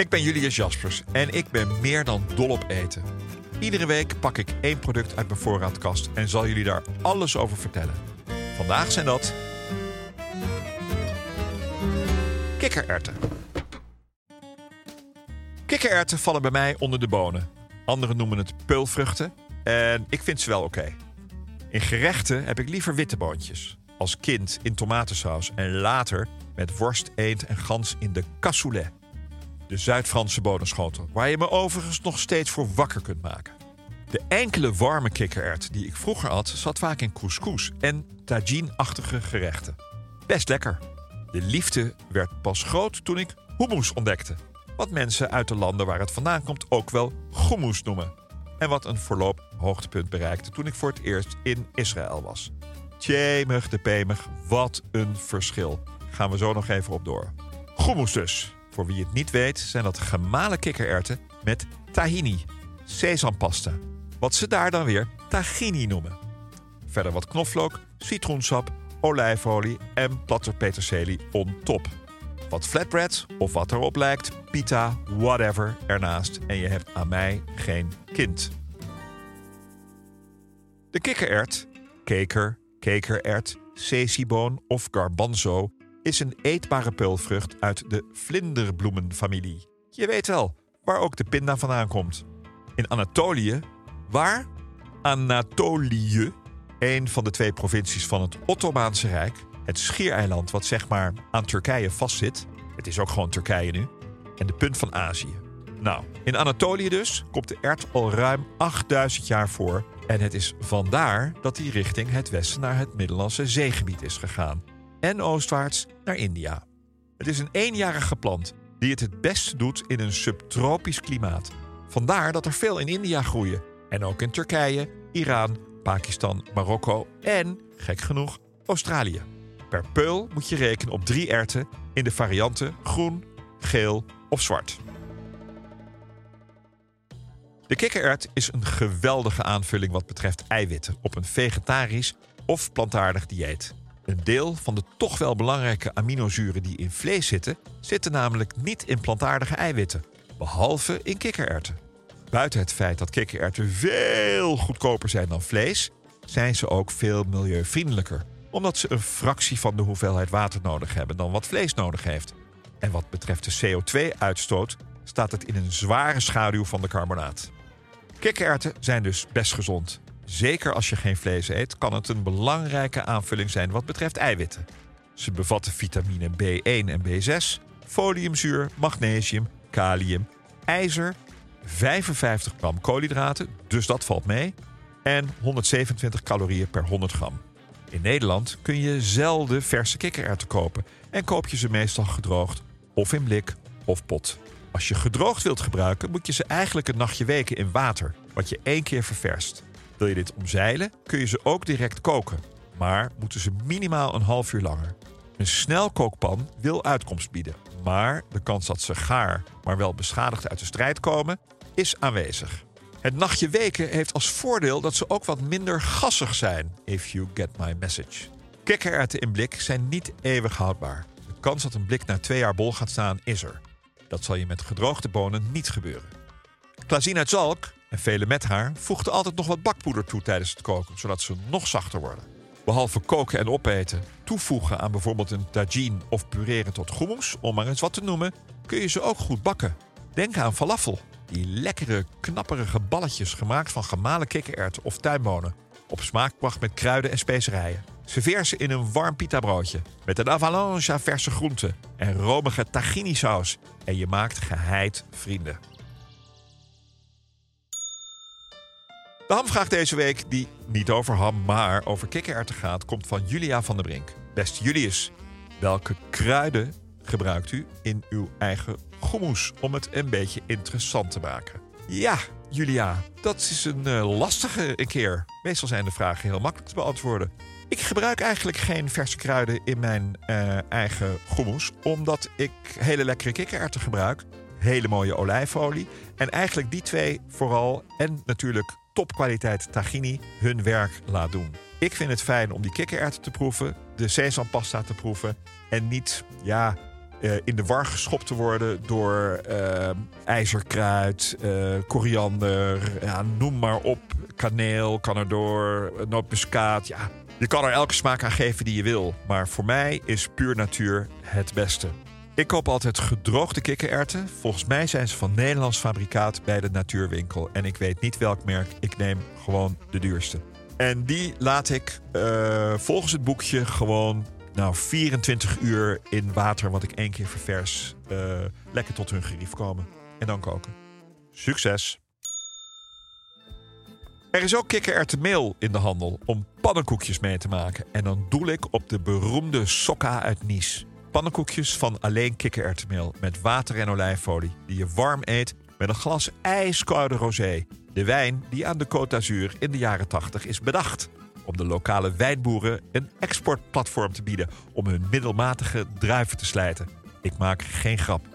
Ik ben Julius Jaspers en ik ben meer dan dol op eten. Iedere week pak ik één product uit mijn voorraadkast en zal jullie daar alles over vertellen. Vandaag zijn dat. Kikkererwten. Kikkererwten vallen bij mij onder de bonen. Anderen noemen het peulvruchten en ik vind ze wel oké. In gerechten heb ik liever witte boontjes. Als kind in tomatensaus en later met worst, eend en gans in de cassoulet. De Zuid-Franse bodenschotel, waar je me overigens nog steeds voor wakker kunt maken. De enkele warme kikkerert die ik vroeger at, zat vaak in couscous en tagine-achtige gerechten. Best lekker. De liefde werd pas groot toen ik hummus ontdekte. Wat mensen uit de landen waar het vandaan komt ook wel hummus noemen. En wat een voorloop hoogtepunt bereikte toen ik voor het eerst in Israël was. Tjemig de pemig, wat een verschil. Gaan we zo nog even op door. Hummus dus. Voor wie het niet weet, zijn dat gemalen kikkererwten met tahini, sesampasta. Wat ze daar dan weer tahini noemen. Verder wat knoflook, citroensap, olijfolie en platte peterselie on top. Wat flatbread of wat erop lijkt, pita, whatever ernaast en je hebt aan mij geen kind. De kikkerert, keker, kekerert, sesieboon of garbanzo is een eetbare peulvrucht uit de vlinderbloemenfamilie. Je weet wel, waar ook de pinda vandaan komt. In Anatolië, waar? Anatolië, een van de twee provincies van het Ottomaanse Rijk, het schiereiland wat zeg maar aan Turkije vastzit. Het is ook gewoon Turkije nu. En de punt van Azië. Nou, in Anatolië dus komt de ert al ruim 8000 jaar voor. En het is vandaar dat hij richting het westen naar het Middellandse zeegebied is gegaan. En oostwaarts naar India. Het is een eenjarige plant die het het beste doet in een subtropisch klimaat. Vandaar dat er veel in India groeien. En ook in Turkije, Iran, Pakistan, Marokko en, gek genoeg, Australië. Per peul moet je rekenen op drie erwten in de varianten groen, geel of zwart. De kikkerert is een geweldige aanvulling wat betreft eiwitten op een vegetarisch of plantaardig dieet. Een deel van de toch wel belangrijke aminozuren die in vlees zitten, zitten namelijk niet in plantaardige eiwitten, behalve in kikkererwten. Buiten het feit dat kikkererwten veel goedkoper zijn dan vlees, zijn ze ook veel milieuvriendelijker, omdat ze een fractie van de hoeveelheid water nodig hebben dan wat vlees nodig heeft. En wat betreft de CO2-uitstoot staat het in een zware schaduw van de carbonaat. Kikkererwten zijn dus best gezond. Zeker als je geen vlees eet, kan het een belangrijke aanvulling zijn wat betreft eiwitten. Ze bevatten vitamine B1 en B6, foliumzuur, magnesium, kalium, ijzer, 55 gram koolhydraten, dus dat valt mee, en 127 calorieën per 100 gram. In Nederland kun je zelden verse kikkererwten kopen en koop je ze meestal gedroogd of in blik of pot. Als je gedroogd wilt gebruiken, moet je ze eigenlijk een nachtje weken in water, wat je één keer ververst. Wil je dit omzeilen, kun je ze ook direct koken, maar moeten ze minimaal een half uur langer. Een snelkookpan wil uitkomst bieden, maar de kans dat ze gaar, maar wel beschadigd uit de strijd komen, is aanwezig. Het nachtje weken heeft als voordeel dat ze ook wat minder gassig zijn, if you get my message. Kikkererwten in blik zijn niet eeuwig houdbaar. De kans dat een blik na twee jaar bol gaat staan is er. Dat zal je met gedroogde bonen niet gebeuren. Klazien uit Zalk, en velen met haar, voegden altijd nog wat bakpoeder toe tijdens het koken, zodat ze nog zachter worden. Behalve koken en opeten, toevoegen aan bijvoorbeeld een tagine of pureren tot hummus, om maar eens wat te noemen, kun je ze ook goed bakken. Denk aan falafel, die lekkere, knapperige balletjes gemaakt van gemalen kikkererwten of tuinbonen, op smaak gebracht met kruiden en specerijen. Serveer ze in een warm pita broodje met een avalanche verse groenten en romige tahini saus en je maakt geheid vrienden. De hamvraag deze week, die niet over ham, maar over kikkererwten gaat, komt van Julia van der Brink. Beste Julius, welke kruiden gebruikt u in uw eigen hummus om het een beetje interessant te maken? Ja, Julia, dat is een uh, lastige keer. Meestal zijn de vragen heel makkelijk te beantwoorden. Ik gebruik eigenlijk geen verse kruiden in mijn uh, eigen hummus, omdat ik hele lekkere kikkererwten gebruik, hele mooie olijfolie en eigenlijk die twee vooral en natuurlijk topkwaliteit tahini hun werk laat doen. Ik vind het fijn om die kikkererwten te proeven, de sesampasta te proeven en niet ja, uh, in de war geschopt te worden door uh, ijzerkruid, uh, koriander, ja, noem maar op, kaneel, kan door, nootmuskaat. Ja, je kan er elke smaak aan geven die je wil, maar voor mij is puur natuur het beste. Ik koop altijd gedroogde kikkererwten. Volgens mij zijn ze van Nederlands fabrikaat bij de natuurwinkel. En ik weet niet welk merk. Ik neem gewoon de duurste. En die laat ik uh, volgens het boekje gewoon nou, 24 uur in water, wat ik één keer ververs, uh, lekker tot hun gerief komen. En dan koken. Succes! Er is ook kikkererwtenmeel in de handel om pannenkoekjes mee te maken. En dan doel ik op de beroemde sokka uit Nice. Pannenkoekjes van alleen kikkererwtenmeel met water en olijfolie... die je warm eet met een glas ijskoude rosé. De wijn die aan de Côte d'Azur in de jaren 80 is bedacht om de lokale wijnboeren een exportplatform te bieden om hun middelmatige druiven te slijten. Ik maak geen grap.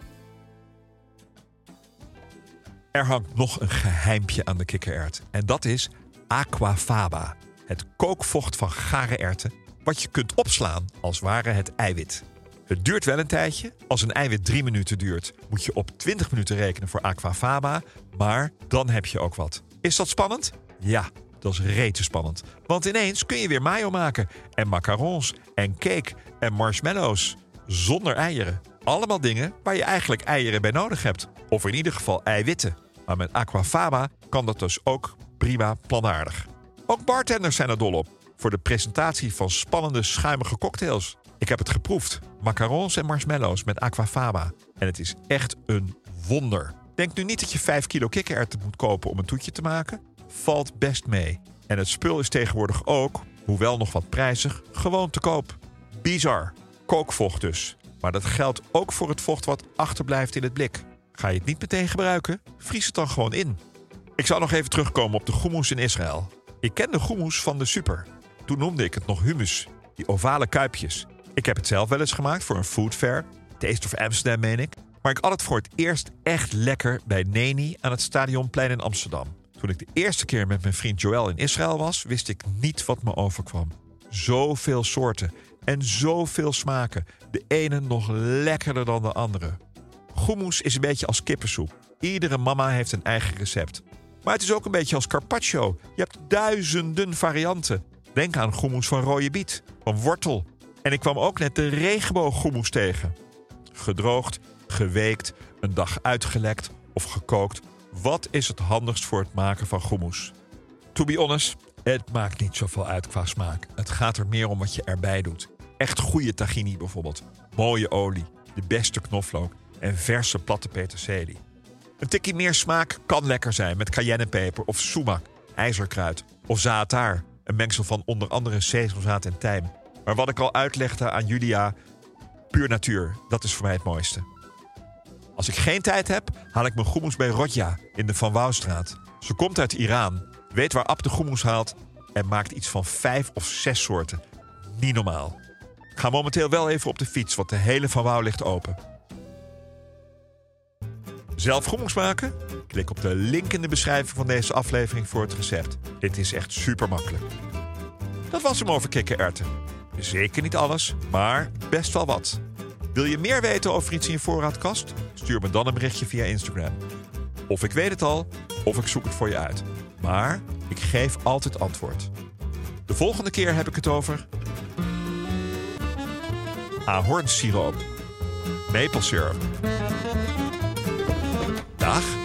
Er hangt nog een geheimpje aan de kikkerert en dat is aquafaba, het kookvocht van gare erwten wat je kunt opslaan als ware het eiwit. Het duurt wel een tijdje. Als een eiwit 3 minuten duurt, moet je op 20 minuten rekenen voor aquafaba, maar dan heb je ook wat. Is dat spannend? Ja, dat is rete spannend. Want ineens kun je weer mayo maken. En macarons. En cake. En marshmallows. Zonder eieren. Allemaal dingen waar je eigenlijk eieren bij nodig hebt. Of in ieder geval eiwitten. Maar met aquafaba kan dat dus ook prima planaardig. Ook bartenders zijn er dol op. Voor de presentatie van spannende schuimige cocktails. Ik heb het geproefd. Macarons en marshmallows met aquafaba. En het is echt een wonder. Denk nu niet dat je 5 kilo kikkererwten moet kopen om een toetje te maken valt best mee. En het spul is tegenwoordig ook, hoewel nog wat prijzig, gewoon te koop. Bizar. Kookvocht dus. Maar dat geldt ook voor het vocht wat achterblijft in het blik. Ga je het niet meteen gebruiken? Vries het dan gewoon in. Ik zal nog even terugkomen op de hummus in Israël. Ik ken de hummus van de super. Toen noemde ik het nog hummus. Die ovale kuipjes. Ik heb het zelf wel eens gemaakt voor een food fair. Taste of Amsterdam meen ik. Maar ik had het voor het eerst echt lekker bij Neni aan het Stadionplein in Amsterdam. Toen ik de eerste keer met mijn vriend Joël in Israël was, wist ik niet wat me overkwam. Zoveel soorten en zoveel smaken. De ene nog lekkerder dan de andere. Hummus is een beetje als kippensoep. Iedere mama heeft een eigen recept. Maar het is ook een beetje als carpaccio. Je hebt duizenden varianten. Denk aan hummus van rode biet, van wortel. En ik kwam ook net de regenbooggoemoes tegen. Gedroogd, geweekt, een dag uitgelekt of gekookt wat is het handigst voor het maken van hummus? To be honest, het maakt niet zoveel uit qua smaak. Het gaat er meer om wat je erbij doet. Echt goede tahini bijvoorbeeld. Mooie olie, de beste knoflook en verse platte peterselie. Een tikje meer smaak kan lekker zijn met cayennepeper of sumac, ijzerkruid of zaatar. Een mengsel van onder andere sesamzaad en tijm. Maar wat ik al uitlegde aan Julia, puur natuur, dat is voor mij het mooiste. Als ik geen tijd heb, haal ik mijn goemoes bij Rodja in de Van Wouwstraat. Ze komt uit Iran, weet waar Ab de goemoes haalt en maakt iets van vijf of zes soorten. Niet normaal. Ga momenteel wel even op de fiets, want de hele Van Wouw ligt open. Zelf goemoes maken? Klik op de link in de beschrijving van deze aflevering voor het recept. Dit is echt super makkelijk. Dat was hem over kikkererwten. Zeker niet alles, maar best wel wat. Wil je meer weten over iets in je voorraadkast? Stuur me dan een berichtje via Instagram. Of ik weet het al, of ik zoek het voor je uit. Maar ik geef altijd antwoord. De volgende keer heb ik het over... ahornsiroop. Maple syrup. Dag.